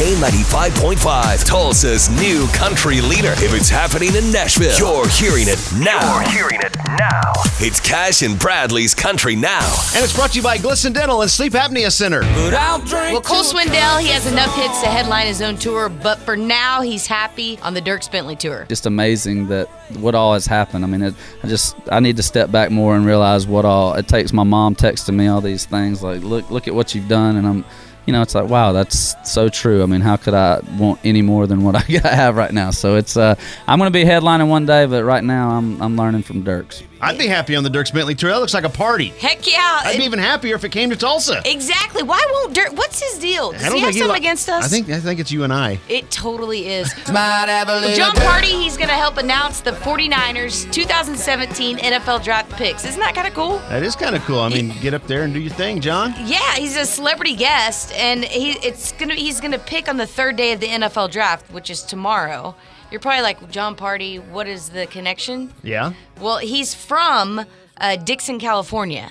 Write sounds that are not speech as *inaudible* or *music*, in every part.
K95.5, Tulsa's new country leader. If it's happening in Nashville, you're hearing it now. You're hearing it now. It's Cash and Bradley's Country Now. And it's brought to you by Glisten Dental and Sleep Apnea Center. Well, Cole Swindell, he has enough hits to headline his own tour, but for now, he's happy on the Dierks Bentley tour. just amazing that what all has happened. I mean, it, I just I need to step back more and realize what all it takes. My mom texting me all these things like, look look at what you've done, and I'm, you know, it's like wow, that's so true. I mean, how could I want any more than what *laughs* I have right now? So it's uh, I'm gonna be headlining one day, but right now I'm I'm learning from Dierks. I'd be happy on the Dierks Bentley tour. That looks like a party. Heck yeah. I'd be even happier if it came to Tulsa. exactly. Why won't Dirk? What's his deal? Does I don't he have something li- against us? I think I think it's you and I. It totally is. Well, Jon Pardi, he's going to help announce the 49ers 2017 NFL draft picks. Isn't that kind of cool? That is kind of cool. I mean, get up there and do your thing, Jon. Yeah, he's a celebrity guest, and he it's gonna he's gonna pick on the third day of the NFL draft, which is tomorrow. You're probably like Jon Pardi. What is the connection? Yeah. Well, he's from uh, Dixon, California,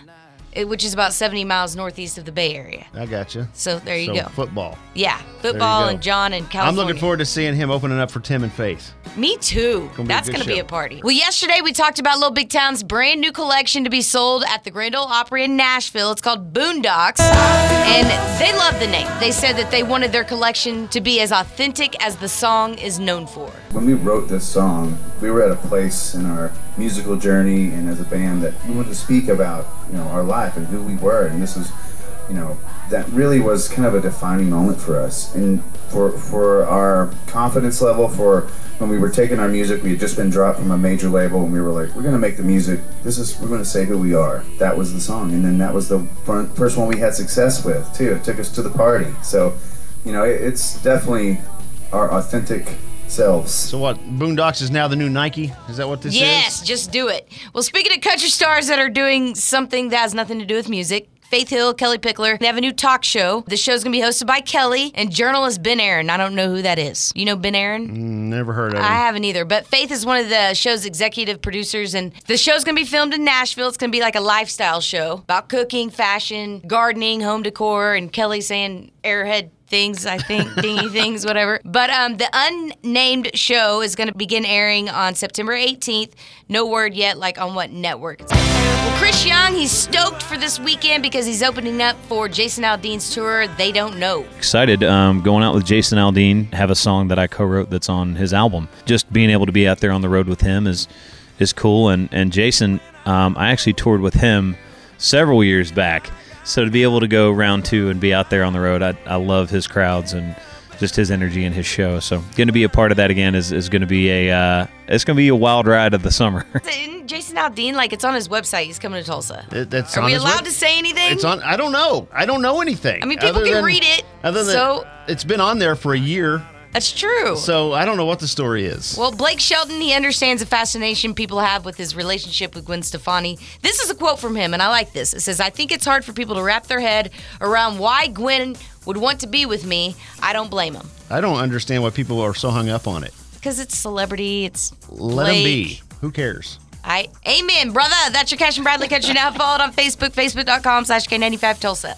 it- which is about 70 miles northeast of the Bay Area. I got you. So there you so, go. Football. Yeah, football and Jon and California. I'm looking forward to seeing him opening up for Tim and Faith. Me too. Gonna That's going to be a party. Well, yesterday we talked about Little Big Town's brand new collection to be sold at the Grand Ole Opry in Nashville. It's called Boondocks, and they love the name. They said that they wanted their collection to be as authentic as the song is known for. When we wrote this song, we were at a place in our musical journey and as a band that we wanted to speak about, you know, our life and who we were. And this was, you know, that really was kind of a defining moment for us. And for for our confidence level, for when we were taking our music, we had just been dropped from a major label, and we were like, we're gonna make the music. This is we're gonna say who we are. That was the song, and then that was the first one we had success with too. It took us to the party. So, you know, it, it's definitely our authentic selves. So what? Boondocks is now the new Nike. Is that what this yes, is? Yes, just do it. Well, speaking of country stars that are doing something that has nothing to do with music. Faith Hill, Kellie Pickler, they have a new talk show. The show's gonna be hosted by Kellie and journalist Ben Aaron. I don't know who that is. You know Ben Aaron? Mm, Never heard of him. I haven't either. But Faith is one of the show's executive producers, and the show's gonna be filmed in Nashville. It's gonna be like a lifestyle show about cooking, fashion, gardening, home decor, and Kellie saying airhead things, I think, dingy things, whatever. But um, the unnamed show is gonna begin airing on September 18th. No word yet, like on what network Well, Chris Young, he's stoked for this weekend because he's opening up for Jason Aldean's tour. They don't know. excited um, going out with Jason Aldean. Have a song that I co-wrote that's on his album. Just being able to be out there on the road with him is is cool. And and Jason, um, I actually toured with him several years back. So to be able to go round two and be out there on the road, I, I love his crowds and just his energy and his show. So going to be a part of that again is, is going to be a uh, it's going to be a wild ride of the summer. *laughs* Jason Aldean, like it's on his website. He's coming to Tulsa. It- that's Are we allowed web- to say anything? It's on. I don't know. I don't know anything. I mean, people other can than- read it, Other than so- it's been on there for a year, That's true. so I don't know what the story is. well, Blake Shelton, he understands the fascination people have with his relationship with Gwen Stefani. This is a quote from him, and I like this. It says, I think it's hard for people to wrap their head around why Gwen would want to be with me. I don't blame him. I don't understand why people are so hung up on it. Because it's celebrity, it's Let them be. Who cares? I Amen, brother. That's your Cash and Bradley Country Now. *laughs* Follow it on Facebook, facebook.com slash K95 Tulsa.